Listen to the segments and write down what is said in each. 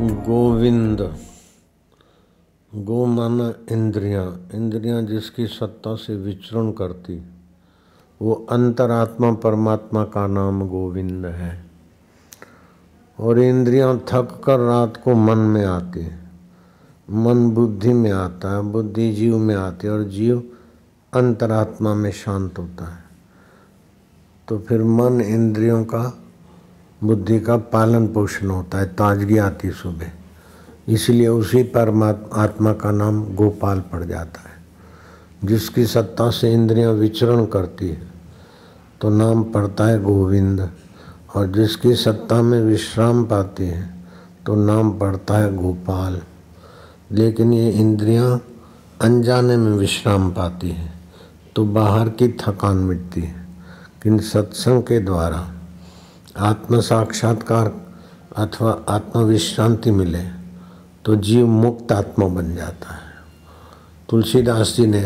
गोविंद गो माना इंद्रियाँ। इंद्रियाँ जिसकी सत्ता से विचरण करती, वो अंतरात्मा परमात्मा का नाम गोविंद है। और इंद्रियाँ थक कर रात को मन में आती, मन बुद्धि में आता है बुद्धि जीव में आती है और जीव अंतरात्मा में शांत होता है। तो फिर मन इंद्रियों का बुद्धि का पालन पोषण होता है, ताजगी आती सुबह। इसलिए उसी परमात्मा, आत्मा का नाम गोपाल पड़ जाता है। जिसकी सत्ता से इंद्रियाँ विचरण करती है तो नाम पड़ता है गोविंद। और जिसकी सत्ता में विश्राम पाती है तो नाम पड़ता है गोपाल। लेकिन ये इंद्रियाँ अनजाने में विश्राम पाती है तो बाहर की थकान मिटती है किंतु सत्संग के द्वारा। आत्म साक्षात्कार अथवा आत्मविश्रांति मिले तो जीव मुक्त आत्मा बन जाता है। तुलसीदास जी ने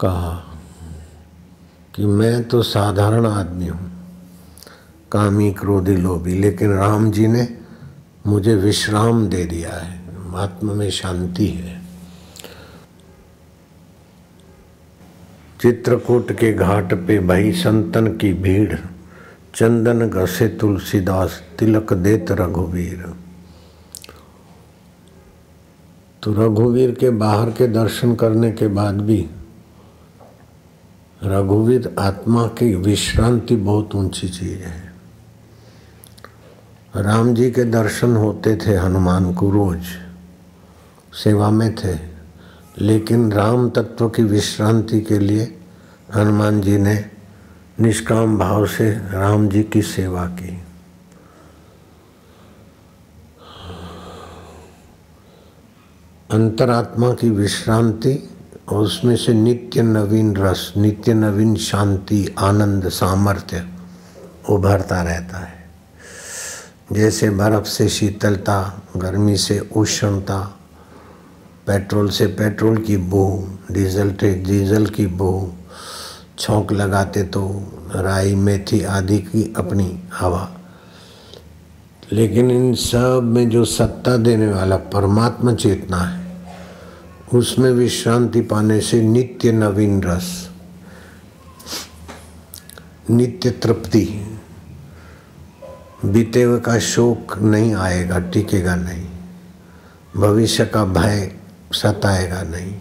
कहा कि मैं तो साधारण आदमी हूँ, कामी, क्रोधी, लोभी, लेकिन राम जी ने मुझे विश्राम दे दिया है। आत्मा में शांति है। चित्रकूट के घाट पे भई संतन की भीड़ चंदन घसे तुलसीदास तिलक देत रघुवीर। तो रघुवीर के बाहर के दर्शन करने के बाद भी रघुवीर आत्मा की विश्रांति बहुत ऊँची चीज़ है। राम जी के दर्शन होते थे हनुमान को रोज, सेवा में थे, लेकिन राम तत्व की विश्रांति के लिए हनुमान जी ने निष्काम भाव से राम जी की सेवा की। अंतरात्मा की विश्रांति और उसमें से नित्य नवीन रस, नित्य नवीन शांति, आनंद, सामर्थ्य उभरता रहता है। जैसे बर्फ़ से शीतलता, गर्मी से उष्णता, पेट्रोल से पेट्रोल की बू डीजल से डीजल की बू छौंक लगाते तो राई, मेथी आदि की अपनी हवा। लेकिन इन सब में जो सत्ता देने वाला परमात्मा चेतना है, उसमें विश्रांति पाने से नित्य नवीन रस, नित्य तृप्ति, बीते हुए का शोक नहीं आएगा, टिकेगा नहीं, भविष्य का भय सताएगा नहीं।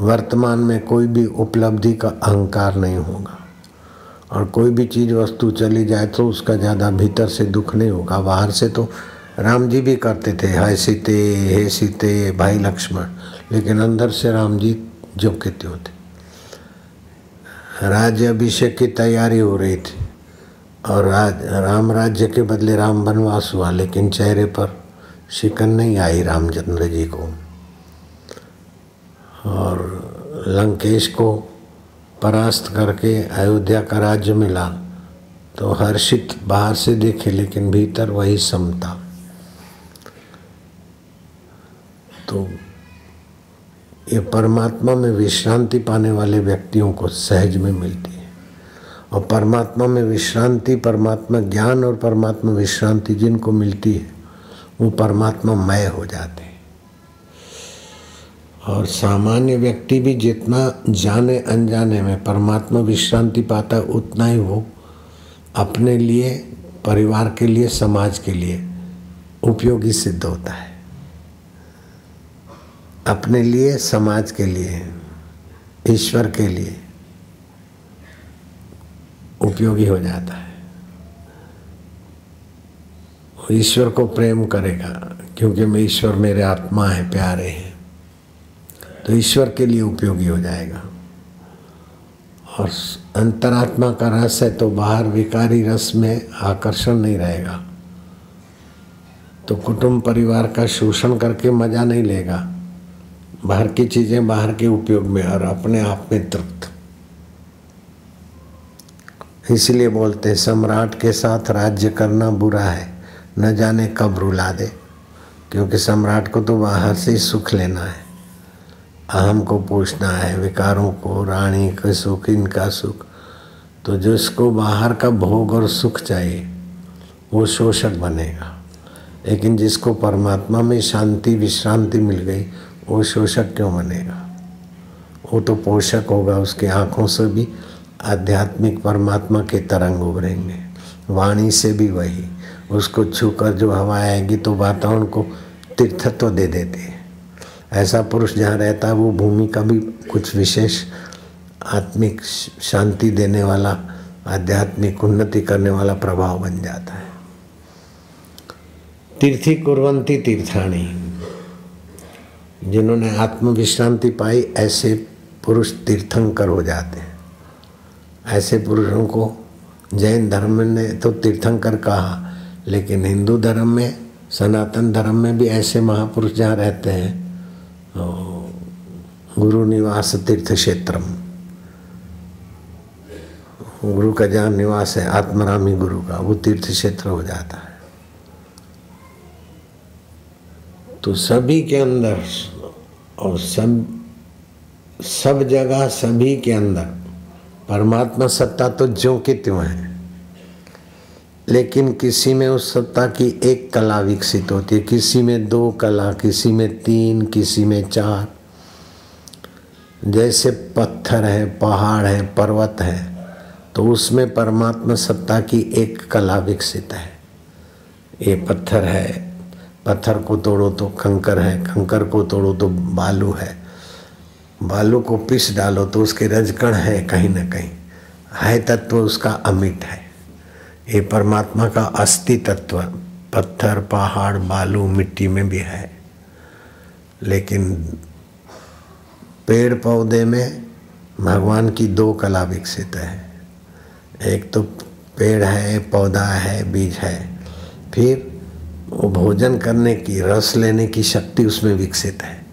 वर्तमान में कोई भी उपलब्धि का अहंकार नहीं होगा। और कोई भी चीज़ वस्तु चली जाए तो उसका ज़्यादा भीतर से दुख नहीं होगा। बाहर से तो राम जी भी करते थे, हाय सीते, हे सीते, भाई लक्ष्मण। लेकिन अंदर से राम जी जो कहते होते। राज्य अभिषेक की तैयारी हो रही थी। और राज, राम राज्य के बदले राम वनवास हुआ, लेकिन चेहरे पर शिकन नहीं आई रामचंद्र जी को। और लंकेश को परास्त करके अयोध्या का राज्य मिला। तो हर्षित बाहर से देखे, लेकिन भीतर वही समता। तो ये परमात्मा में विश्रांति पाने वाले व्यक्तियों को सहज में मिलती है। और परमात्मा में विश्रांति, परमात्मा ज्ञान और परमात्मा विश्रांति जिनको मिलती है, वो परमात्मा मय हो जाते हैं। और सामान्य व्यक्ति भी जितना जाने अनजाने में परमात्मा विश्रांति पाता है, उतना ही वो अपने लिए, परिवार के लिए, समाज के लिए उपयोगी सिद्ध होता है। अपने लिए, समाज के लिए, ईश्वर के लिए उपयोगी हो जाता है। ईश्वर को प्रेम करेगा, क्योंकि मैं ईश्वर मेरे आत्मा है, प्यारे हैं। तो ईश्वर के लिए उपयोगी हो जाएगा। और अंतरात्मा का रस है तो बाहर विकारी रस में आकर्षण नहीं रहेगा। तो कुटुंब परिवार का शोषण करके मज़ा नहीं लेगा। बाहर की चीज़ें बाहर के उपयोग में और अपने आप में तृप्त। इसलिए बोलते हैं, सम्राट के साथ राज्य करना बुरा है, न जाने कब रुला दे, क्योंकि सम्राट को तो बाहर से ही सुख लेना है। अहम को पूछना है, विकारों को, रानी का सुख, इनका सुख। तो जिसको बाहर का भोग और सुख चाहिए, वो शोषक बनेगा। लेकिन जिसको परमात्मा में शांति, विश्रांति मिल गई, वो शोषक क्यों बनेगा? वो तो पोषक होगा, उसके आँखों से भी आध्यात्मिक परमात्मा के तरंग उभरेंगे। वाणी से भी वही, उसको छूकर जो हवा आएगी तो वातावरण को तीर्थत्व दे देती है। ऐसा पुरुष जहाँ रहता है, वो भूमि का भी कुछ विशेष आत्मिक शांति देने वाला, आध्यात्मिक उन्नति करने वाला प्रभाव बन जाता है। तीर्थी कुरवंती तीर्थाणी। जिन्होंने आत्म विश्रांति पाई, ऐसे पुरुष तीर्थंकर हो जाते हैं। ऐसे पुरुषों को जैन धर्म ने तो तीर्थंकर कहा, लेकिन हिंदू धर्म में, सनातन धर्म में भी ऐसे महापुरुष जहाँ रहते हैं गुरु निवास तीर्थ क्षेत्रम। गुरु का जहाँ निवास है आत्मरामी गुरु का, वो तीर्थ क्षेत्र हो जाता है। तो सभी के अंदर और सब सब जगह सभी के अंदर, परमात्मा सत्ता तो जो कि त्यों है। लेकिन किसी में उस सत्ता की एक कला विकसित होती है, किसी में दो कला, किसी में तीन, किसी में चार। जैसे पत्थर है, पहाड़ है, पर्वत है तो उसमें परमात्मा सत्ता की एक कला विकसित है। ये पत्थर है। पत्थर को तोड़ो तो कंकर है, कंकर को तोड़ो तो बालू है। बालू को पिस डालो तो उसके रजकण है कहीं ना कहीं। है तत्व उसका अमिट है। ये परमात्मा का अस्थि तत्व पत्थर, पहाड़, बालू, मिट्टी में भी है। लेकिन पेड़ पौधे में भगवान की दो कला विकसित है। एक तो पेड़ है, पौधा है, बीज है। फिर वो भोजन करने की, रस लेने की शक्ति उसमें विकसित है।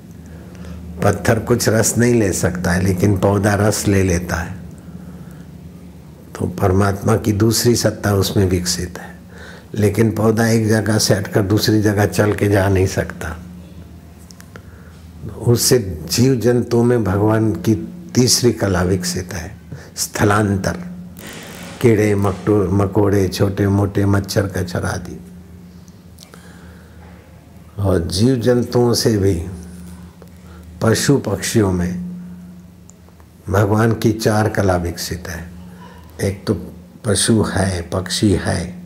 पत्थर कुछ रस नहीं ले सकता है, लेकिन पौधा रस ले लेता है। तो परमात्मा की दूसरी सत्ता उसमें विकसित है। लेकिन पौधा एक जगह से हटकर दूसरी जगह चल के जा नहीं सकता। उससे जीव जंतु में भगवान की तीसरी कला विकसित है। स्थलांतर। कीड़े, मकटो, मकोड़े, छोटे, मोटे, मच्छर, कचर आदि। और जीव जंतुओं से भी पशु पक्षियों में भगवान की चार कला विकसित है। एक तो पशु है, पक्षी है,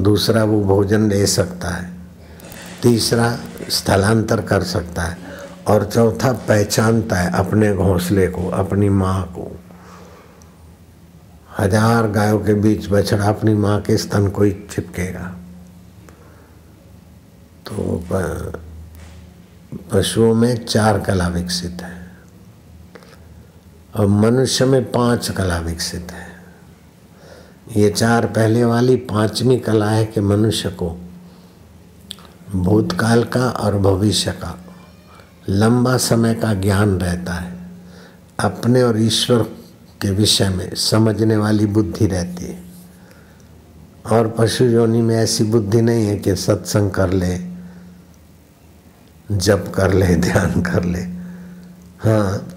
दूसरा वो भोजन ले सकता है, तीसरा स्थलांतर कर सकता है, और चौथा पहचानता है अपने घोंसले को, अपनी माँ को। हज़ार गायों के बीच बछड़ा अपनी माँ के स्तन को ही चिपकेगा। तो पशुओं में चार कला विकसित है। और मनुष्य में पाँच कला विकसित है। ये चार पहले वाली पांचवी कला है कि मनुष्य को भूतकाल का और भविष्य का लंबा समय का ज्ञान रहता है। अपने और ईश्वर के विषय में समझने वाली बुद्धि रहती है। और पशु योनि में ऐसी बुद्धि नहीं है कि सत्संग कर ले, जप कर ले, ध्यान कर ले। हाँ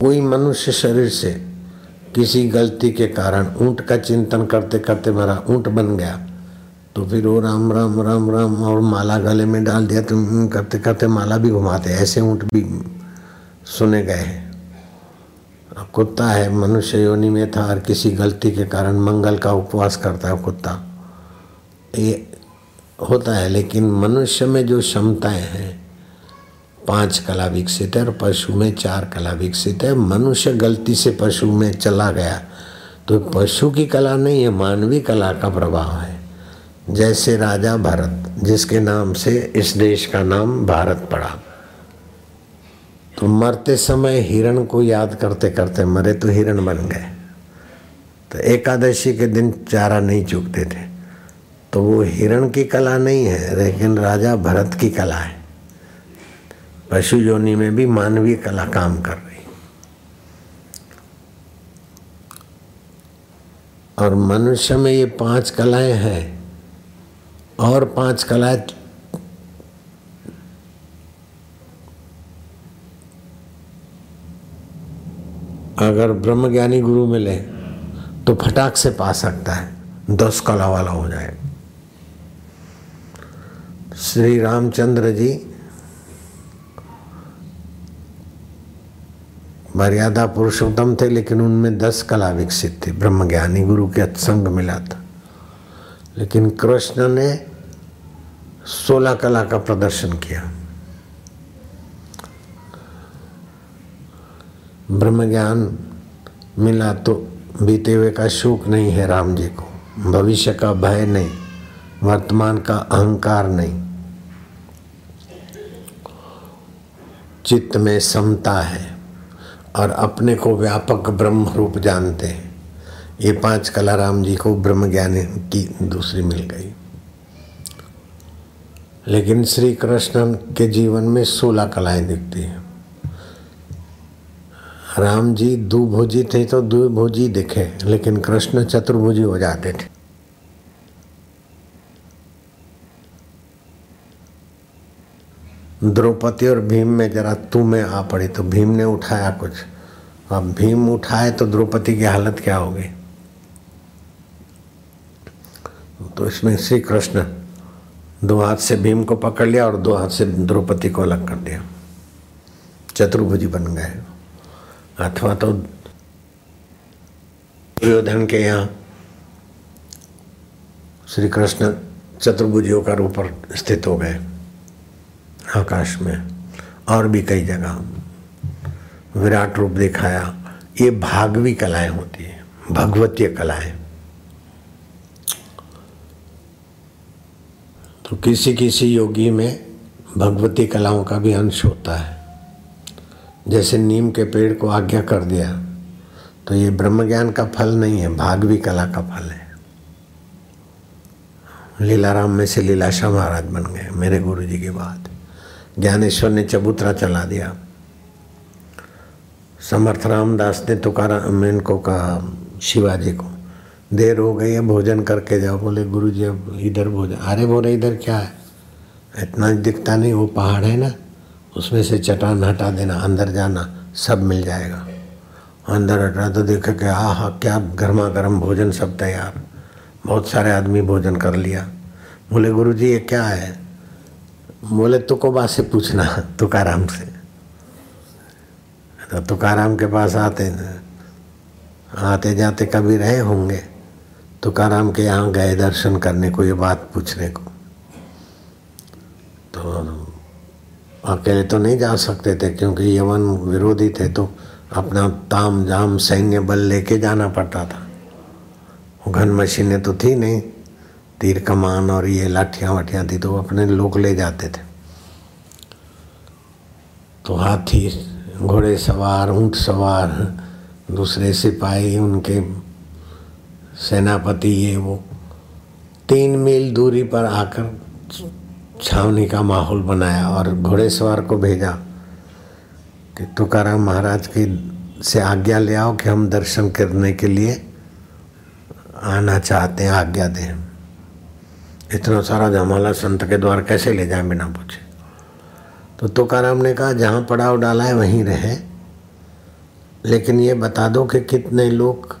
कोई मनुष्य शरीर से किसी गलती के कारण ऊँट का चिंतन करते करते मेरा ऊँट बन गया। तो फिर वो राम राम राम राम और माला गले में डाल दिया तो करते करते माला भी घुमाते, ऐसे ऊँट भी सुने गए हैं। कुत्ता है, मनुष्य योनि में था और किसी गलती के कारण मंगल का उपवास करता है कुत्ता। ये होता है, लेकिन मनुष्य में जो क्षमताएँ हैं पाँच कला विकसित है और पशु में चार कला विकसित है। मनुष्य गलती से पशु में चला गया। तो पशु की कला नहीं है मानवीय कला का प्रभाव है। जैसे राजा भरत, जिसके नाम से इस देश का नाम भारत पड़ा। तो मरते समय हिरण को याद करते करते मरे तो हिरण बन गए। तो एकादशी के दिन चारा नहीं चूकते थे। तो वो हिरण की कला नहीं है, लेकिन राजा भरत की कला है। पशु योनि में भी मानवीय कला काम कर रही और मनुष्य में ये पाँच कलाएँ हैं, और पाँच कलाएँ अगर ब्रह्मज्ञानी गुरु मिले तो फटाक से पा सकता है, दस कला वाला हो जाए श्री रामचंद्र जी मर्यादा पुरुषोत्तम थे, लेकिन उनमें दस कला विकसित थी। ब्रह्मज्ञानी गुरु के संग मिला था। लेकिन कृष्ण ने सोलह कला का प्रदर्शन किया। ब्रह्म ज्ञान मिला तो बीते हुए का शोक नहीं है राम जी को। भविष्य का भय नहीं, वर्तमान का अहंकार नहीं। चित्त में समता है। और अपने को व्यापक ब्रह्म रूप जानते हैं। ये पाँच कला राम जी को ब्रह्म ज्ञान की दूसरी मिल गई। लेकिन श्री कृष्ण के जीवन में सोलह कलाएँ दिखती हैं। राम जी दुभोजी थे तो दुभोजी दिखे, लेकिन कृष्ण चतुर्भुजी हो जाते थे। द्रौपदी और भीम में जरा तू में आ पड़ी तो भीम ने उठाया कुछ। अब भीम उठाए तो द्रौपदी की हालत क्या होगी तो इसमें श्री कृष्ण दो हाथ से भीम को पकड़ लिया और दो हाथ से द्रौपदी को अलग कर दिया। चतुर्भुजी बन गए। अथवा तो दुर्योधन के यहाँ श्री कृष्ण चतुर्भुजियों का रूप स्थित हो गए। आकाश में, और भी कई जगह। विराट रूप दिखाया, ये भागवी कलाएँ होती है, भगवतीय कलाएँ। तो किसी किसी योगी में भगवती कलाओं का भी अंश होता है। जैसे नीम के पेड़ को आज्ञा कर दिया तो ये ब्रह्म ज्ञान का फल नहीं है, भागवी कला का फल है। लीलाराम में से लीलाशाह महाराज बन गए, मेरे गुरु जी के बाद ज्ञानेश्वर ने चबूतरा चला दिया। समर्थ रामदास ने तुकाराम इनको कहा, शिवाजी को, देर हो गई है, भोजन करके जाओ। बोले गुरु जी अब इधर भोजन, अरे बोले, इधर क्या है? इतना दिखता नहीं, वो पहाड़ है ना, उसमें से चटान हटा देना, अंदर जाना, सब मिल जाएगा। अंदर हटा तो देखा कि हाँ हाँ क्या गर्मा गर्म भोजन सब तैयार। बहुत सारे आदमी भोजन कर लिया। बोले गुरु जी ये क्या है? बोले तुकोबा से पूछना तुकाराम से? तो तुकाराम के पास आते आते जाते कभी रहे होंगे, तुकाराम के यहाँ गए दर्शन करने को, ये बात पूछने को। तो अकेले तो नहीं जा सकते थे, क्योंकि यवन विरोधी थे तो अपना ताम जाम सैन्य बल लेके जाना पड़ता था। घन मशीनें तो थी नहीं। तीर कमान और ये लाठियाँ वाठियाँ थी तो वो अपने लोग ले जाते थे। तो हाथी, घोड़े सवार, ऊँट सवार, दूसरे सिपाही, उनके सेनापति, ये वो तीन मील दूरी पर आकर छावनी का माहौल बनाया और घोड़े सवार को भेजा कि तुकार महाराज की से आज्ञा ले आओ कि हम दर्शन करने के लिए आना चाहते हैं, आज्ञा दें। इतना सारा जमाला संत के द्वार कैसे ले जाए बिना पूछे? तो तुकाराम ने कहा, जहाँ पड़ाव डाला है, वहीं रहे। लेकिन ये बता दो कि कितने लोग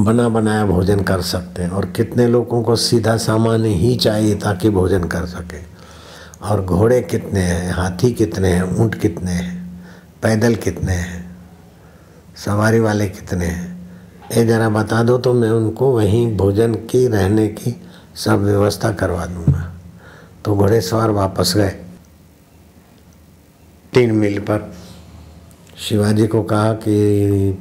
बना बनाया भोजन कर सकते हैं और कितने लोगों को सीधा सामान ही चाहिए ताकि भोजन कर सके। और घोड़े कितने हैं, हाथी कितने हैं, ऊँट कितने हैं, पैदल कितने हैं, सवारी वाले कितने हैं? ये ज़रा बता दो तो मैं उनको वहीं भोजन की, रहने की सब व्यवस्था करवा दूँगा। तो घोड़े सवार वापस गए। तीन मील पर शिवाजी को कहा कि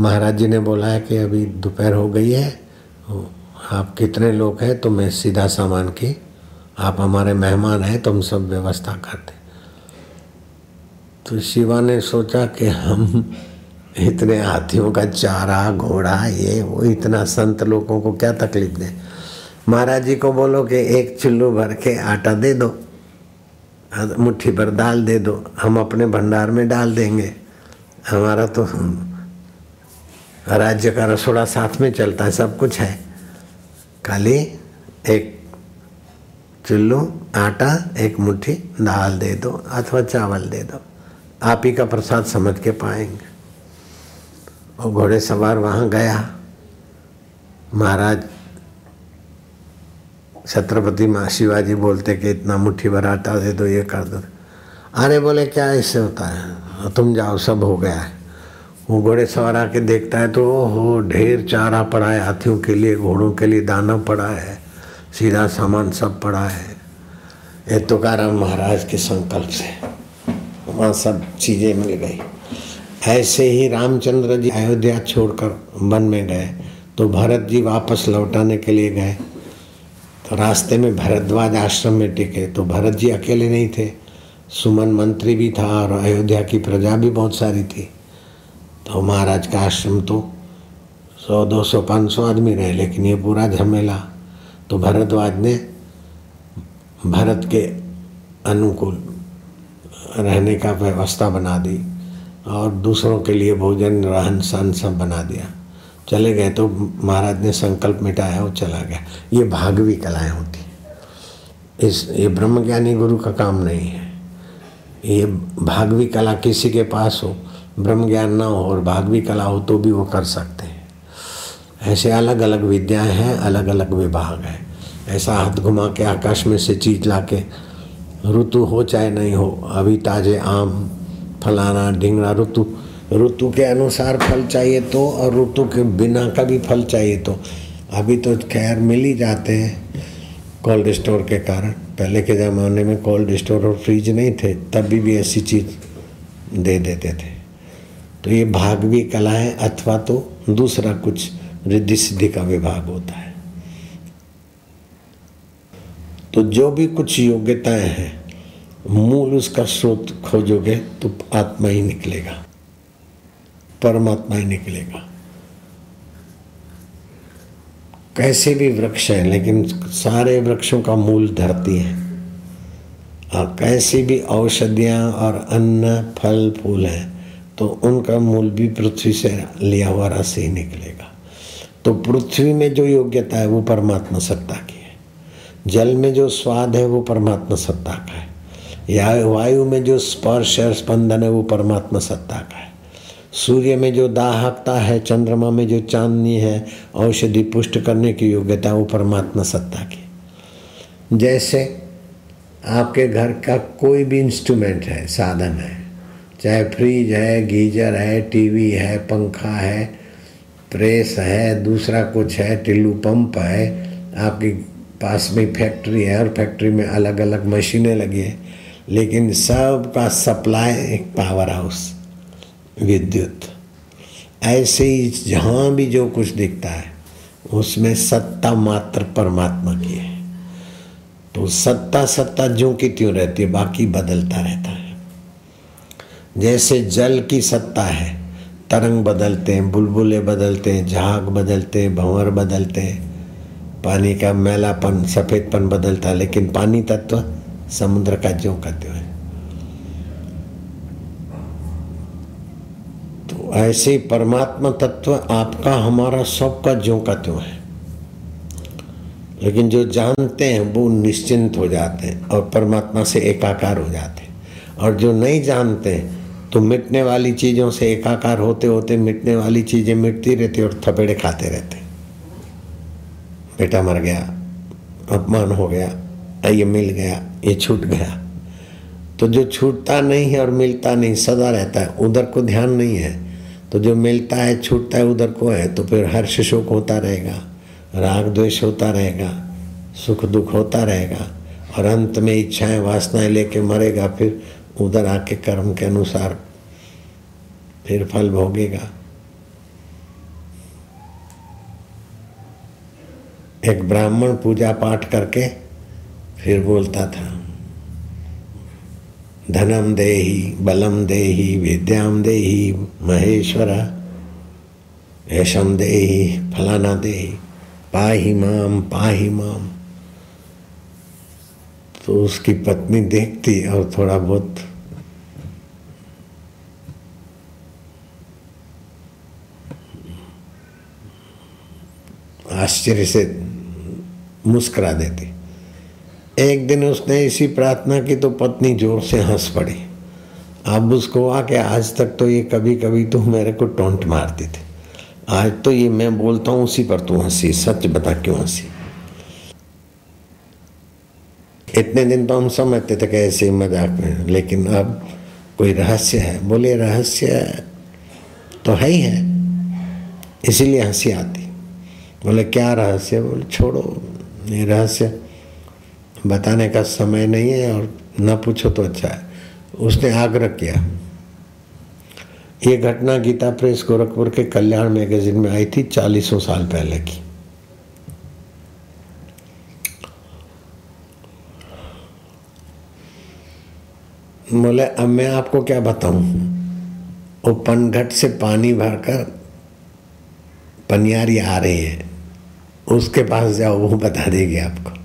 महाराज जी ने बोला है कि अभी दोपहर हो गई है, आप कितने लोग हैं तो मैं सीधा सामान की, आप हमारे मेहमान हैं तो हम सब व्यवस्था करते। तो शिवा ने सोचा कि हम इतने हाथियों का चारा, घोड़ा, ये, वो, इतना संत लोगों को क्या तकलीफ़ दे? महाराज जी को बोलो कि एक चुल्लू भर के आटा दे दो मुट्ठी भर दाल दे दो, हम अपने भंडार में डाल देंगे। हमारा तो राज्य का रसोड़ा साथ में चलता है, सब कुछ है। खाली एक चुल्लू, आटा, एक मुट्ठी, दाल दे दो अथवा चावल दे दो। आप ही का प्रसाद समझ के पाएँगे। और घोड़े सवार वहाँ गया। महाराज छत्रपति माँ शिवाजी बोलते कि इतना मुट्ठी भर आटा दे दो, ये कर दो। अरे बोले, क्या इससे होता है? तुम जाओ, सब हो गया है। वो घोड़े सवार आके देखता है तो हो ढेर चारा पड़ा है, हाथियों के लिए, घोड़ों के लिए दाना पड़ा है, सीधा सामान सब पड़ा है। ये तुकाराम महाराज के संकल्प से वहाँ सब चीज़ें मिल गई। ऐसे ही रामचंद्र जी अयोध्या छोड़कर वन में गए तो भरत जी वापस लौटाने के लिए गए। तो रास्ते में भरद्वाज आश्रम में टिके तो भरत जी अकेले नहीं थे। सुमन मंत्री भी था और अयोध्या की प्रजा भी बहुत सारी थी। तो महाराज का आश्रम तो सौ, दो सौ, पाँच सौ आदमी रहे, लेकिन ये पूरा झमेला। तो भरद्वाज ने भरत के अनुकूल रहने का व्यवस्था बना दी। और दूसरों के लिए भोजन, रहन सहन सब बना दिया। चले गए तो महाराज ने संकल्प मिटाया वो चला गया। ये भागवी कलाएँ होती इस, ये ब्रह्मज्ञानी गुरु का काम नहीं है। ये भागवी कला किसी के पास हो ब्रह्म ज्ञान ना हो और भागवी कला हो तो भी वो कर सकते हैं। ऐसे अलग अलग विद्याएँ हैं अलग अलग विभाग हैं। ऐसा हाथ घुमा के आकाश में से चीज़ ला के ऋतु हो चाहे नहीं हो, अभी ताजे आम फलाना ढिंगरा ऋतु ऋतु के अनुसार फल चाहिए तो और ऋतु के बिना का भी फल चाहिए तो। अभी तो खैर मिल ही जाते हैं कोल्ड स्टोर के कारण। पहले के ज़माने में कोल्ड स्टोर और फ्रिज नहीं थे तब भी, भी ऐसी चीज़ दे देते थे। तो ये भागवी कला है अथवा तो दूसरा कुछ रिद्धि सिद्धि का विभाग होता है। तो जो भी कुछ योग्यताएँ हैं मूल उसका स्रोत खोजोगे तो आत्मा ही निकलेगा। परमात्मा ही निकलेगा। कैसे भी वृक्ष हैं, लेकिन सारे वृक्षों का मूल धरती है। और कैसी भी औषधियाँ और अन्न, फल, फूल हैं तो उनका मूल भी पृथ्वी से लिया हुआ रस ही निकलेगा। तो पृथ्वी में जो योग्यता है, वो परमात्मा सत्ता की है। जल में जो स्वाद है, वो परमात्मा सत्ता का है। या वायु में जो स्पर्श और स्पंदन है, वो परमात्मा सत्ता का है। सूर्य में जो दाहकता है, चंद्रमा में जो चांदनी है, औषधि पुष्ट करने की योग्यता, वो परमात्मा सत्ता की जैसे आपके घर का कोई भी इंस्ट्रूमेंट है, साधन है, चाहे फ्रिज है, गीजर है टीवी है, पंखा है प्रेस है, दूसरा कुछ है, टिल्लू पंप है, आपके पास में फैक्ट्री है, और फैक्ट्री में अलग अलग मशीनें लगी है। लेकिन सब का सप्लाई एक पावर हाउस विद्युत। ऐसे ही जहाँ भी जो कुछ दिखता है, उसमें सत्ता मात्र परमात्मा की है। तो सत्ता सत्ता जो की त्यों रहती है, बाकी बदलता रहता है। जैसे जल की सत्ता है, तरंग बदलते हैं, बुलबुले बदलते हैं, झाग बदलते हैं, भंवर बदलते हैं। पानी का मैलापन, सफ़ेदपन बदलता है, लेकिन पानी तत्व समुद्र का ज्यों का त्यों है। तो ऐसे परमात्मा तत्व आपका, हमारा सबका ज्यों का त्यों है। लेकिन जो जानते हैं, वो निश्चिंत हो जाते हैं और परमात्मा से एकाकार हो जाते हैं। और जो नहीं जानते हैं तो मिटने वाली चीज़ों से एकाकार होते होते मिटने वाली चीज़ें मिटती रहती और थपेड़े खाते रहते बेटा मर गया, अपमान हो गया ये मिल गया, ये छूट गया। तो जो छूटता नहीं है और मिलता नहीं, सदा रहता है, उधर को ध्यान नहीं है। तो जो मिलता है, छूटता है, उधर को है तो फिर हर्ष शोक होता रहेगा, राग द्वेष होता रहेगा, सुख दुख होता रहेगा, और अंत में इच्छाएँ, वासनाएँ लेके मरेगा, फिर उधर आके कर्म के अनुसार फिर फल भोगेगा। एक ब्राह्मण पूजा पाठ करके फिर बोलता था, धनम देही, बलम देही, विद्याम देही, महेश्वर यशम देही, फलाना देही, पाही माम पाही माम। तो उसकी पत्नी देखती और थोड़ा बहुत आश्चर्य से मुस्कुरा देती। एक दिन उसने इसी प्रार्थना की तो पत्नी ज़ोर से हंस पड़ी। अब उसको आके आज तक तो ये कभी कभी तू मेरे को टोंट मारती थी। आज तो ये मैं बोलता हूँ, उसी पर तू हँसी, सच बता क्यों हँसी? इतने दिन तो हम समझते थे कि ऐसे मज़ाक में लेकिन अब कोई रहस्य है। बोले, रहस्य तो है ही है, इसीलिए हँसी आती। बोले, क्या रहस्य? बोले, छोड़ो, ये रहस्य बताने का समय नहीं है और न पूछो तो अच्छा है। उसने आग्रह किया। ये घटना गीता प्रेस गोरखपुर के कल्याण मैगजीन में आई थी चालीसों साल पहले की। बोले, अब मैं आपको क्या बताऊँ? वो पनघट से पानी भरकर पनियारी आ रही है। उसके पास जाओ, वो बता देगी आपको।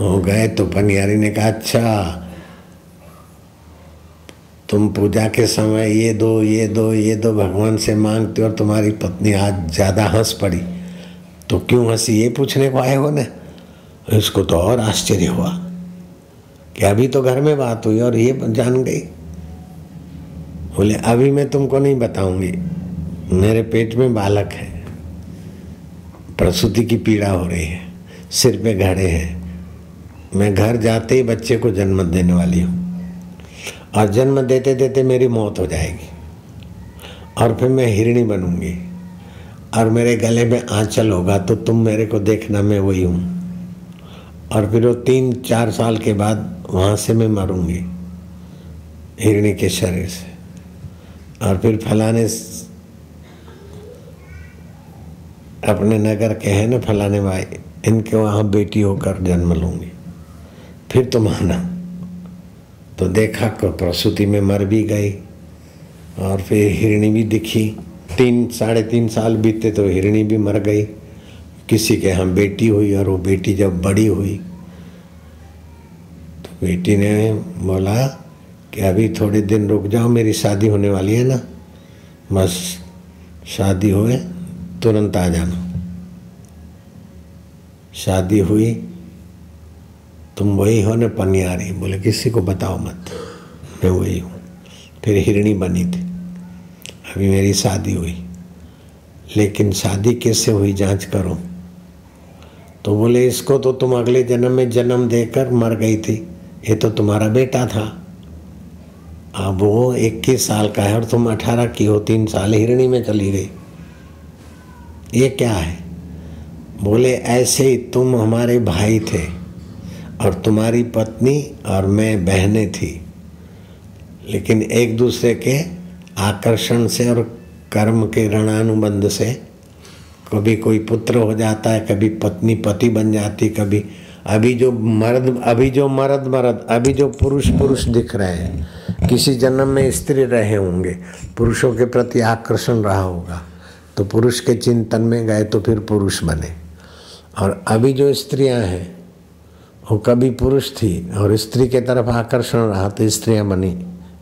हो गए तो पनियारी ने कहा अच्छा तुम पूजा के समय ये दो ये दो ये दो भगवान से मांगते और तुम्हारी पत्नी आज ज़्यादा हंस पड़ी। तो क्यों हँसी, ये पूछने को आए हो ना? इसको तो और आश्चर्य हुआ कि अभी तो घर में बात हुई और ये जान गई। बोले, अभी मैं तुमको नहीं बताऊँगी, मेरे पेट में बालक है, प्रसूति की पीड़ा हो रही है, सिर पे घड़े हैं मैं घर जाते ही बच्चे को जन्म देने वाली हूँ। और जन्म देते देते मेरी मौत हो जाएगी। और फिर मैं हिरणी बनूँगी। और मेरे गले में आंचल होगा तो तुम मेरे को देखना मैं वही हूँ। और फिर वो तीन चार साल के बाद वहाँ से मैं मरूँगी। हिरणी के शरीर से। और फिर फलाने अपने नगर के हैं ना फलाने भाई, इनके वहाँ बेटी होकर जन्म लूँगी। फिर तुम आना। तो देखा को प्रसूति में मर भी गई और फिर हिरणी भी दिखी। तीन, साढ़े तीन साल बीते तो हिरणी भी मर गई। किसी के यहाँ बेटी हुई और वो बेटी जब बड़ी हुई तो बेटी ने बोला कि अभी थोड़े दिन रुक जाओ, मेरी शादी होने वाली है ना। बस शादी हुए तुरंत आ जाना। शादी हुई तुम वही हो न पनियारी। बोले, किसी को बताओ मत। मैं वही हूँ। फिर हिरणी बनी थी। अभी मेरी शादी हुई। लेकिन शादी कैसे हुई जाँच करो। तो बोले, इसको तो तुम अगले जन्म में जन्म देकर मर गई थी। ये तो तुम्हारा बेटा था। अब वो इक्कीस साल का है और तुम अठारह की हो। तीन साल हिरणी में चली गई। ये क्या है? बोले, ऐसे ही तुम हमारे भाई थे। और तुम्हारी पत्नी और मैं बहनें थी। लेकिन एक दूसरे के आकर्षण से और कर्म के ऋणानुबंध से कभी कोई पुत्र हो जाता है, कभी पत्नी, पति बन जाती, कभी अभी जो मर्द, अभी जो मर्द मर्द, अभी जो पुरुष पुरुष दिख रहे हैं। किसी जन्म में स्त्री रहे होंगे, पुरुषों के प्रति आकर्षण रहा होगा। तो पुरुष के चिंतन में गए तो फिर पुरुष बने। और अभी जो स्त्रियाँ हैं वो कभी पुरुष थी और स्त्री के तरफ़ आकर्षण रहा तो स्त्रियाँ बनी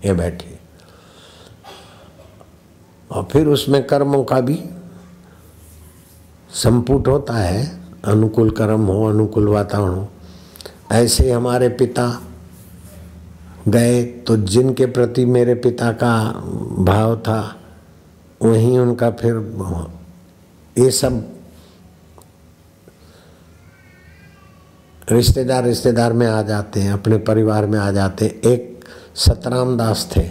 ये बैठी। और फिर उसमें कर्मों का भी संपुट होता है, अनुकूल कर्म हो, अनुकूल वातावरण हो। ऐसे हमारे पिता गए तो जिनके प्रति मेरे पिता का भाव था, वहीं उनका फिर ये सब रिश्तेदार रिश्तेदार में आ जाते हैं, अपने परिवार में आ जाते हैं। एक सतराम दास थे।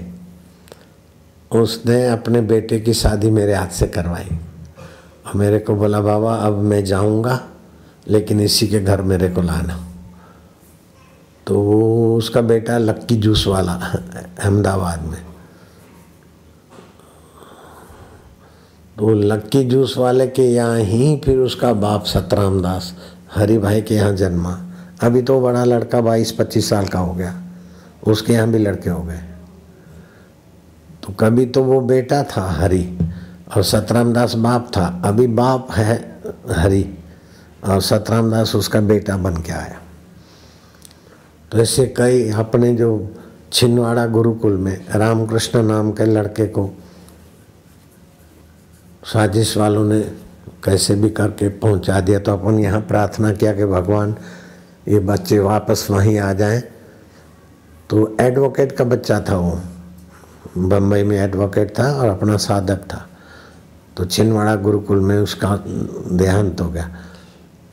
उसने अपने बेटे की शादी मेरे हाथ से करवाई। और मेरे को बोला, बाबा, अब मैं जाऊँगा, लेकिन इसी के घर मेरे को लाना। तो वो उसका बेटा लक्की जूस वाला, अहमदाबाद में। तो लक्की जूस वाले के यहाँ ही फिर उसका बाप सतराम दास हरि भाई के यहाँ जन्मा। अभी तो बड़ा लड़का बाईस, पच्चीस साल का हो गया। उसके यहाँ भी लड़के हो गए। तो कभी तो वो बेटा था हरि और सतराम दास बाप था। अभी बाप है हरि और सतराम दास उसका बेटा बन के आया। तो ऐसे कई अपने जो छिंदवाड़ा गुरुकुल में रामकृष्ण नाम के लड़के को साजिश वालों ने कैसे भी करके पहुँचा दिया। तो अपन यहाँ प्रार्थना किया कि भगवान ये बच्चे वापस वहीं आ जाएँ। तो एडवोकेट का बच्चा था वो। बम्बई में एडवोकेट था और अपना साधक था। तो छिंदवाड़ा गुरुकुल में उसका देहांत हो गया।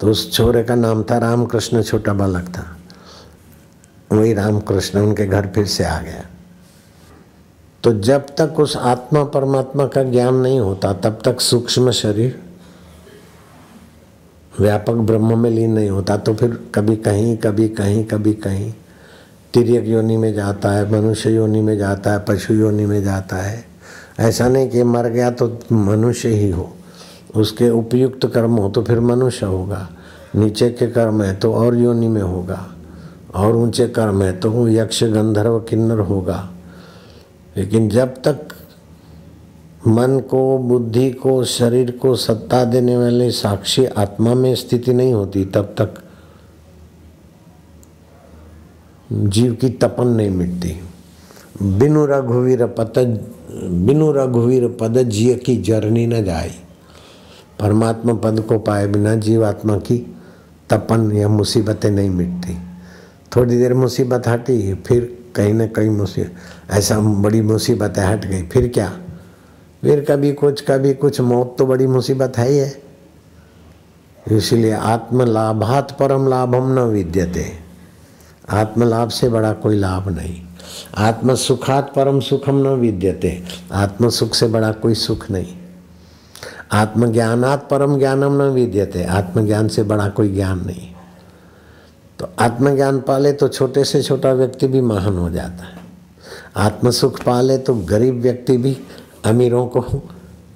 तो उस छोरे का नाम था रामकृष्ण, छोटा बालक था। वही रामकृष्ण उनके घर फिर से आ गया। तो जब तक उस आत्मा परमात्मा का ज्ञान नहीं होता, तब तक सूक्ष्म शरीर व्यापक ब्रह्म में लीन नहीं होता तो फिर कभी कहीं कभी कहीं कभी कहीं तिरक योनि में जाता है, मनुष्य योनि में जाता है, पशु योनि में जाता है। ऐसा नहीं कि मर गया तो मनुष्य ही हो। उसके उपयुक्त कर्म हो तो फिर मनुष्य होगा। नीचे के कर्म है तो और योनि में होगा। और ऊँचे कर्म है तो यक्ष गंधर्व किन्नर होगा। लेकिन जब तक मन को, बुद्धि को, शरीर को सत्ता देने वाले साक्षी आत्मा में स्थिति नहीं होती तब तक जीव की तपन नहीं मिटती। बिनु रघुवीर पद, बिनु रघुवीर पद जिय की जरनी न जाए। परमात्मा पद को पाए बिना जीवात्मा की तपन या मुसीबतें नहीं मिटती। थोड़ी देर मुसीबत हटी, फिर कहीं ना कहीं मुसीबत ऐसा बड़ी मुसीबतें हट गई, फिर क्या? फिर कभी कुछ कभी कुछ, मौत तो बड़ी मुसीबत है ही है। इसलिए आत्मलाभात परम लाभम न विद्यते। आत्मलाभ से बड़ा कोई लाभ नहीं। आत्म सुखात परम सुखम न विद्यते। आत्म सुख से बड़ा कोई सुख नहीं। आत्मज्ञानात परम ज्ञानम न विद्यते। आत्मज्ञान से बड़ा कोई ज्ञान नहीं। तो आत्मज्ञान पाले तो छोटे से छोटा व्यक्ति भी महान हो जाता है। आत्म सुख पाले तो गरीब व्यक्ति भी अमीरों को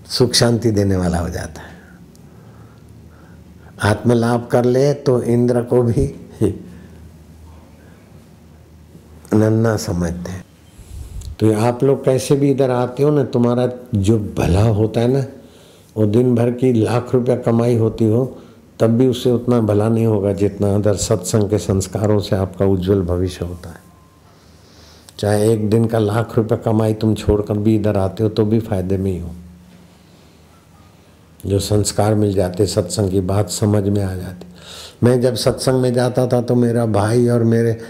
सुख शांति देने वाला हो जाता है। आत्मलाभ कर ले तो इंद्र को भी नन्ना समझते हैं। तो आप लोग कैसे भी इधर आते हो ना, तुम्हारा जो भला होता है ना, वो दिन भर की लाख रुपया कमाई होती हो, तब भी उससे उतना भला नहीं होगा जितना अदर सत्संग के संस्कारों से आपका उज्जवल भविष्य होता है। चाहे एक दिन का लाख रुपए कमाई तुम छोड़कर भी इधर आते हो तो भी फ़ायदे में ही हो। जो संस्कार मिल जाते, सत्संग की बात समझ में आ जाती। मैं जब सत्संग में जाता था तो मेरा भाई और मेरे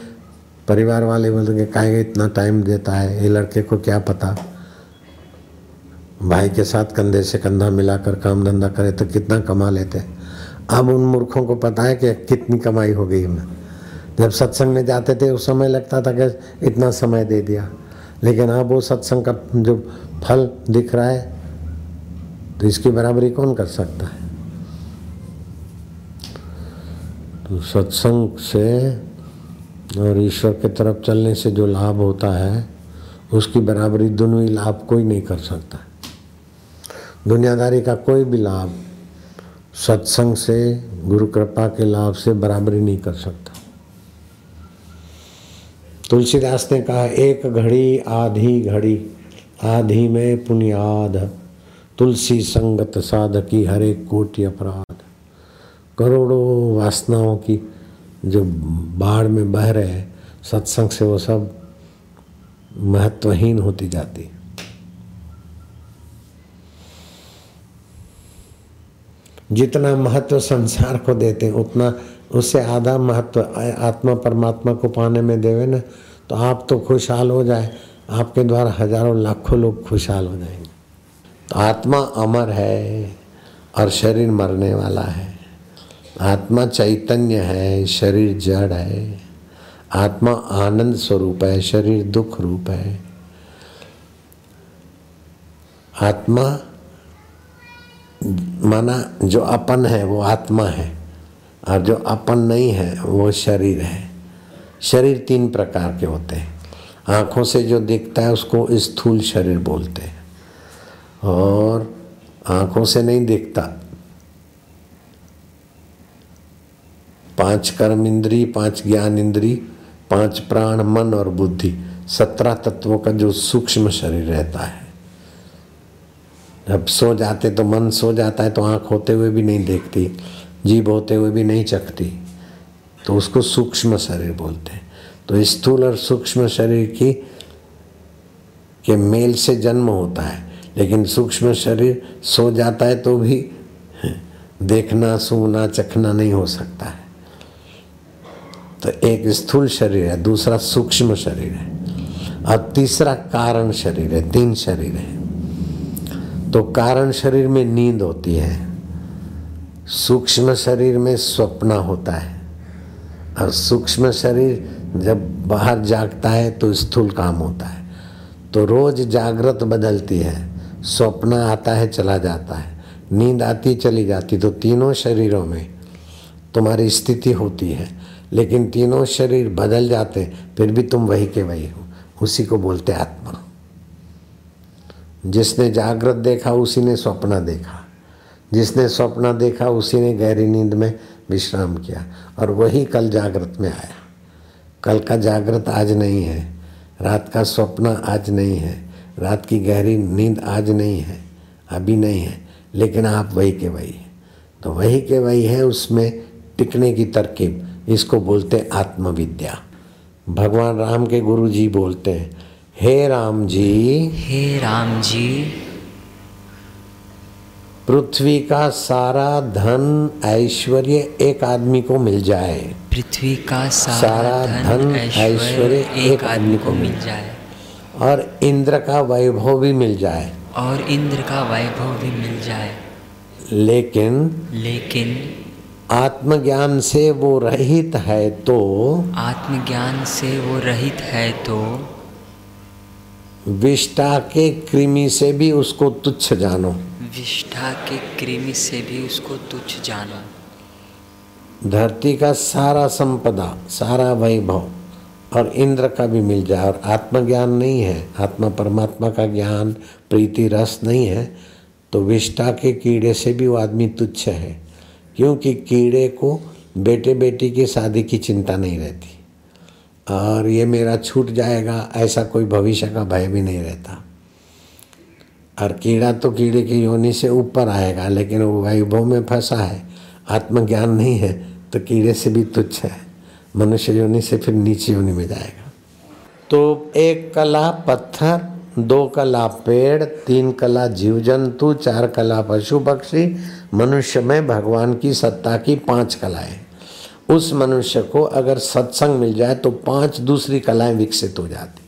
परिवार वाले बोलते कि, काहे इतना टाइम देता है? ये लड़के को क्या पता? भाई के साथ कंधे से कंधा मिलाकर काम धंधा करे तो कितना कमा लेते। अब उन मूर्खों को पता है कि कितनी कमाई हो गई हमें जब सत्संग में जाते थे, उस समय लगता था कि इतना समय दे दिया। लेकिन अब वो सत्संग का जो फल दिख रहा है तो इसकी बराबरी कौन कर सकता है? तो सत्संग से और ईश्वर के तरफ़ चलने से जो लाभ होता है, उसकी बराबरी दोनों ही लाभ कोई नहीं कर सकता। दुनियादारी का कोई भी लाभ सत्संग से, गुरु कृपा के लाभ से बराबरी नहीं कर सकता। तुलसीदास ने कहा, एक घड़ी, आधी घड़ी, आधी में पुण्याध तुलसी संगत साधकी हरे कोटि अपराध। करोड़ों वासनाओं की जो बाढ़ में बह रहे हैं, सत्संग से वो सब महत्वहीन होती जाती जितना महत्व संसार को देते उतना उससे आधा महत्व, आत्मा परमात्मा को पाने में देवे ना तो आप तो खुशहाल हो जाए। आपके द्वारा हज़ारों, लाखों लोग खुशहाल हो जाएँगे। तो आत्मा अमर है और शरीर मरने वाला है। आत्मा चैतन्य है, शरीर जड़ है। आत्मा आनंद स्वरूप है, शरीर दुख रूप है। आत्मा, माना जो अपन है, वो आत्मा है। और जो अपन नहीं है, वो शरीर है। शरीर तीन प्रकार के होते हैं। आँखों से जो दिखता है, उसको स्थूल शरीर बोलते हैं। और आँखों से नहीं दिखता। पाँच कर्म इंद्री पाँच ज्ञान इंद्री पाँच प्राण, मन और बुद्धि, सत्रह तत्वों का जो सूक्ष्म शरीर रहता है। जब सो जाते तो मन सो जाता है तो आँख होते हुए भी नहीं देखती। जीभ होते हुए भी नहीं चखती। तो उसको सूक्ष्म शरीर बोलते हैं। तो स्थूल और सूक्ष्म शरीर की, के मेल से जन्म होता है। लेकिन सूक्ष्म शरीर सो जाता है तो भी देखना सूंघना चखना नहीं हो सकता है। तो एक स्थूल शरीर है, दूसरा सूक्ष्म शरीर है, और तीसरा कारण शरीर है, तीन शरीर है। तो कारण शरीर में नींद होती है। सूक्ष्म शरीर में स्वप्न होता है। और सूक्ष्म शरीर जब बाहर जागता है तो स्थूल काम होता है। तो रोज जागृत बदलती है। स्वप्न आता है, चला जाता है। नींद आती, चली जाती। तो तीनों शरीरों में तुम्हारी स्थिति होती है। लेकिन तीनों शरीर बदल जाते, फिर भी तुम वही के वही हो। उसी को बोलते आत्मा। जिसने जागृत देखा, उसी ने स्वप्न देखा। जिसने स्वप्न देखा, उसी ने गहरी नींद में विश्राम किया और वही कल जागृत में आया। कल का जागृत आज नहीं है, रात का स्वप्न आज नहीं है, रात की गहरी नींद आज नहीं है, अभी नहीं है, लेकिन आप वही के वही हैं। तो वही के वही है उसमें टिकने की तरकीब, इसको बोलते आत्मविद्या। भगवान राम के गुरु जी बोलते हैं, हे राम जी, हे राम जी पृथ्वी का सारा धन ऐश्वर्य एक आदमी को मिल जाए। पृथ्वी का सारा, सारा धन ऐश्वर्य एक आदमी को मिल जाए। और इंद्र का वैभव भी मिल जाए। और इंद्र का वैभव भी मिल जाए। लेकिन लेकिन आत्मज्ञान से वो रहित है तो आत्मज्ञान से वो रहित है तो विष्टा के कृमि से भी उसको तुच्छ जानो। विष्ठा के कृमि से भी उसको तुच्छ जानो। धरती का सारा संपदा, सारा वैभव और इंद्र का भी मिल जाए और आत्मज्ञान नहीं है, आत्मा परमात्मा का ज्ञान, प्रीति, रस नहीं है तो विष्ठा के कीड़े से भी वो आदमी तुच्छ है, क्योंकि कीड़े को बेटे बेटी की शादी की चिंता नहीं रहती। और ये मेरा छूट जाएगा, ऐसा कोई भविष्य का भय भी नहीं रहता। और कीड़ा तो कीड़े की योनि से ऊपर आएगा, लेकिन वो वैभव में फंसा है, आत्मज्ञान नहीं है तो कीड़े से भी तुच्छ है। मनुष्य योनि से फिर नीचे योनि में जाएगा। तो एक कला पत्थर, दो कला पेड़, तीन कला जीव जंतु चार कला पशु पक्षी, मनुष्य में भगवान की सत्ता की पाँच कलाएँ। उस मनुष्य को अगर सत्संग मिल जाए तो पाँच दूसरी कलाएँ विकसित हो जाती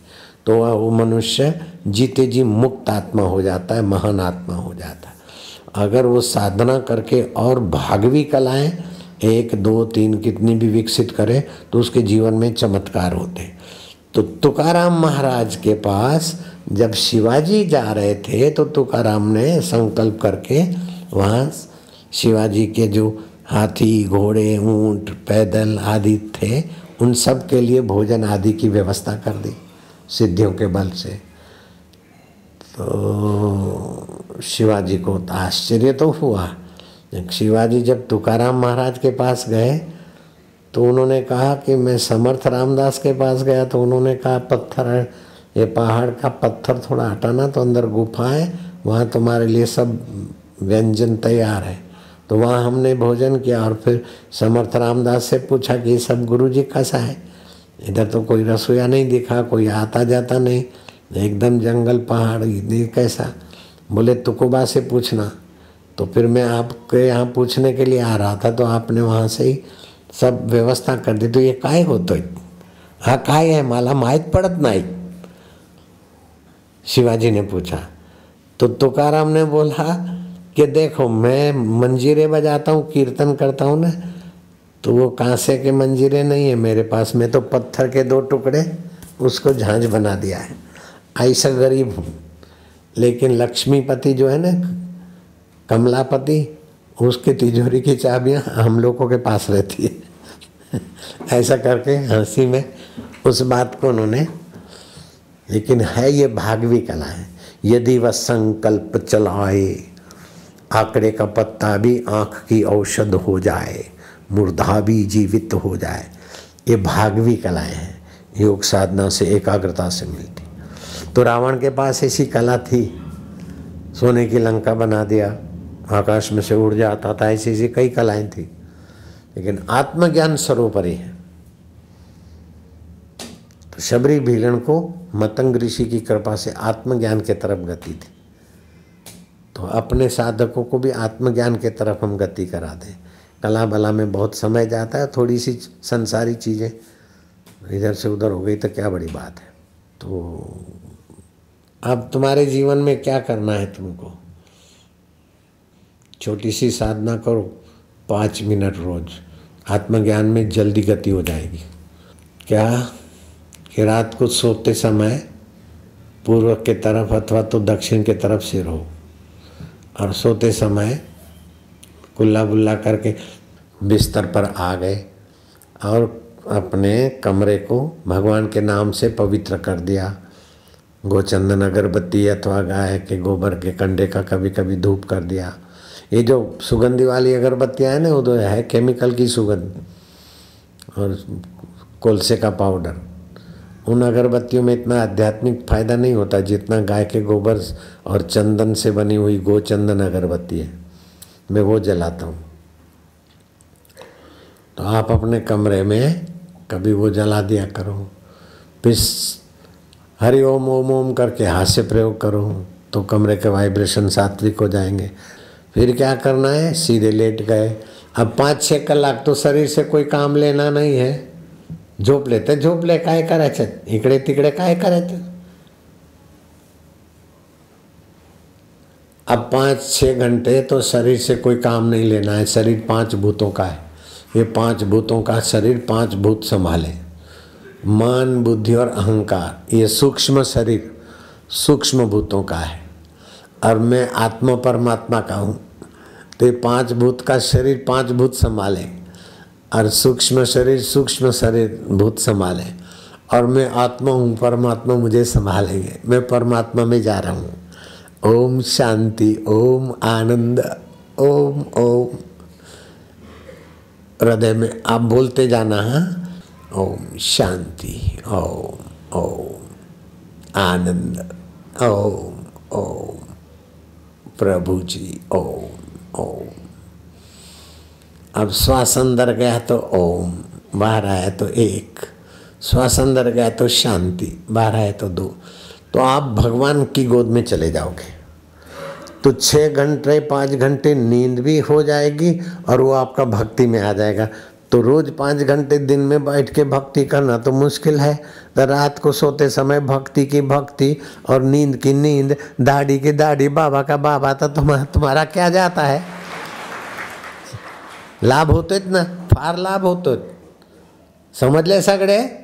तो वह वो मनुष्य जीते जी मुक्त आत्मा हो जाता है, महान आत्मा हो जाता है। अगर वो साधना करके और भागवी कलाएँ एक, दो, तीन कितनी भी विकसित करे तो उसके जीवन में चमत्कार होते। तो तुकाराम महाराज के पास जब शिवाजी जा रहे थे तो तुकाराम ने संकल्प करके वहाँ शिवाजी के जो हाथी, घोड़े, ऊँट, पैदल आदि थे, उन सब के लिए भोजन आदि की व्यवस्था कर दी। सिद्धियों के बल से। तो शिवाजी को तो आश्चर्य तो हुआ। शिवाजी जब तुकाराम महाराज के पास गए तो उन्होंने कहा कि मैं समर्थ रामदास के पास गया तो उन्होंने कहा, पत्थर, ये पहाड़ का पत्थर थोड़ा हटाना तो अंदर गुफा है, वहाँ तुम्हारे लिए सब व्यंजन तैयार है। तो वहाँ हमने भोजन किया और फिर समर्थ रामदास से पूछा कि सब गुरु जी कैसा है? इधर तो कोई रसोईया नहीं दिखा, कोई आता जाता नहीं। एकदम जंगल, पहाड़, ये कैसा? बोले, तुकुबा से पूछना। तो फिर मैं आपके यहाँ पूछने के लिए आ रहा था तो आपने वहाँ से ही सब व्यवस्था कर दी। तो ये काय होतो हा, काय है मला? माहीत पड़त नहीं। शिवाजी ने पूछा। तो तुकाराम ने बोला कि देखो, मैं मंजीरे बजाता हूँ, कीर्तन करता हूँ ना तो वो कांसे के मंजीरे नहीं है मेरे पास? मैं तो पत्थर के दो टुकड़े उसको झांझ बना दिया है। ऐसा गरीब हूँ। लेकिन लक्ष्मीपति जो है ना, कमलापति, उसकी तिजोरी की चाबियाँ हम लोगों के पास रहती है। ऐसा करके हँसी में उस बात को उन्होंने, लेकिन है ये भागवी कला है। यदि वह संकल्प चलाए, आंकड़े का पत्ता भी आँख की औषध हो जाए मुर्दा भी जीवित हो जाए। ये भागवी कलाएँ हैं। योग साधना से एकाग्रता से मिलती। तो रावण के पास ऐसी कला थी। सोने की लंका बना दिया। आकाश में से उड़ जाता था। ऐसी ऐसी कई कलाएँ थी। लेकिन आत्मज्ञान सर्वोपरि है। तो शबरी भीलन को मतंग ऋषि की कृपा से आत्मज्ञान के तरफ़ गति थी। तो अपने साधकों को भी आत्मज्ञान के तरफ़ हम गति करा दें। कला बला में बहुत समय जाता है थोड़ी सी संसारी चीज़ें इधर से उधर हो गई तो क्या बड़ी बात है। तो अब तुम्हारे जीवन में क्या करना है तुमको? छोटी सी साधना करो, पाँच मिनट रोज। आत्मज्ञान में जल्दी गति हो जाएगी। क्या कि रात को सोते समय पूर्व के तरफ़ अथवा तो दक्षिण के तरफ़ सिर हो और सोते समय कुल्ला बुल्ला करके बिस्तर पर आ गए और अपने कमरे को भगवान के नाम से पवित्र कर दिया। गोचंदन अगरबत्ती अथवा गाय के गोबर के कंडे का कभी कभी धूप कर दिया। ये जो सुगंधी वाली अगरबत्तियाँ हैं ना, वो तो है केमिकल की सुगंध और कोलसे का पाउडर। उन अगरबत्तियों में इतना आध्यात्मिक फ़ायदा नहीं होता जितना गाय के गोबर और चंदन से बनी हुई गोचंदन अगरबत्ती है। मैं वो जलाता हूँ। तो आप अपने कमरे में कभी वो जला दिया करो। फिर हरि ओम ओम ओम करके हास्य प्रयोग करो। तो कमरे के वाइब्रेशन सात्विक हो जाएँगे। फिर क्या करना है? सीधे लेट गए। अब पाँच छः कलाक तो शरीर से कोई काम लेना नहीं है। झोप लेते झोपले काय करायचं? इकडे तिकडे काय करायचं? अब पाँच छः घंटे तो शरीर से कोई काम नहीं लेना है, शरीर पाँच भूतों का है। ये पाँच भूतों का शरीर पाँच भूत संभाले। मान, बुद्धि और अहंकार, ये सूक्ष्म शरीर सूक्ष्म भूतों का है। और मैं आत्मा परमात्मा का हूँ तो ये पाँच भूत का शरीर पाँच भूत संभाले। और सूक्ष्म शरीर सूक्ष्म शरीर भूत संभाले। और मैं आत्मा हूँ, परमात्मा मुझे संभालेंगे। मैं परमात्मा में जा रहा हूँ। ओम शांति, ओम आनंद, ओम ओम। हृदय में आप बोलते जाना हाँ? ओम शांति, ओम ओम। आनंद, ओम ओम। प्रभु जी, ओम ओम। अब श्वास अंदर गया तो ओम, बाहर आया तो एक। श्वास अंदर गया तो शांति, बाहर आया तो दो। तो आप भगवान की गोद में चले जाओगे। तो छः घंटे, पाँच घंटे नींद भी हो जाएगी और वो आपका भक्ति में आ जाएगा। तो रोज पाँच घंटे दिन में बैठ के भक्ति करना तो मुश्किल है। तो रात को सोते समय भक्ति की भक्ति और नींद की नींद, दाढ़ी की दाढ़ी, बाबा का बाबा तो तुम्हारा तुम्हारा क्या जाता है? लाभ होते ना फार लाभ होतो समजले सगळे?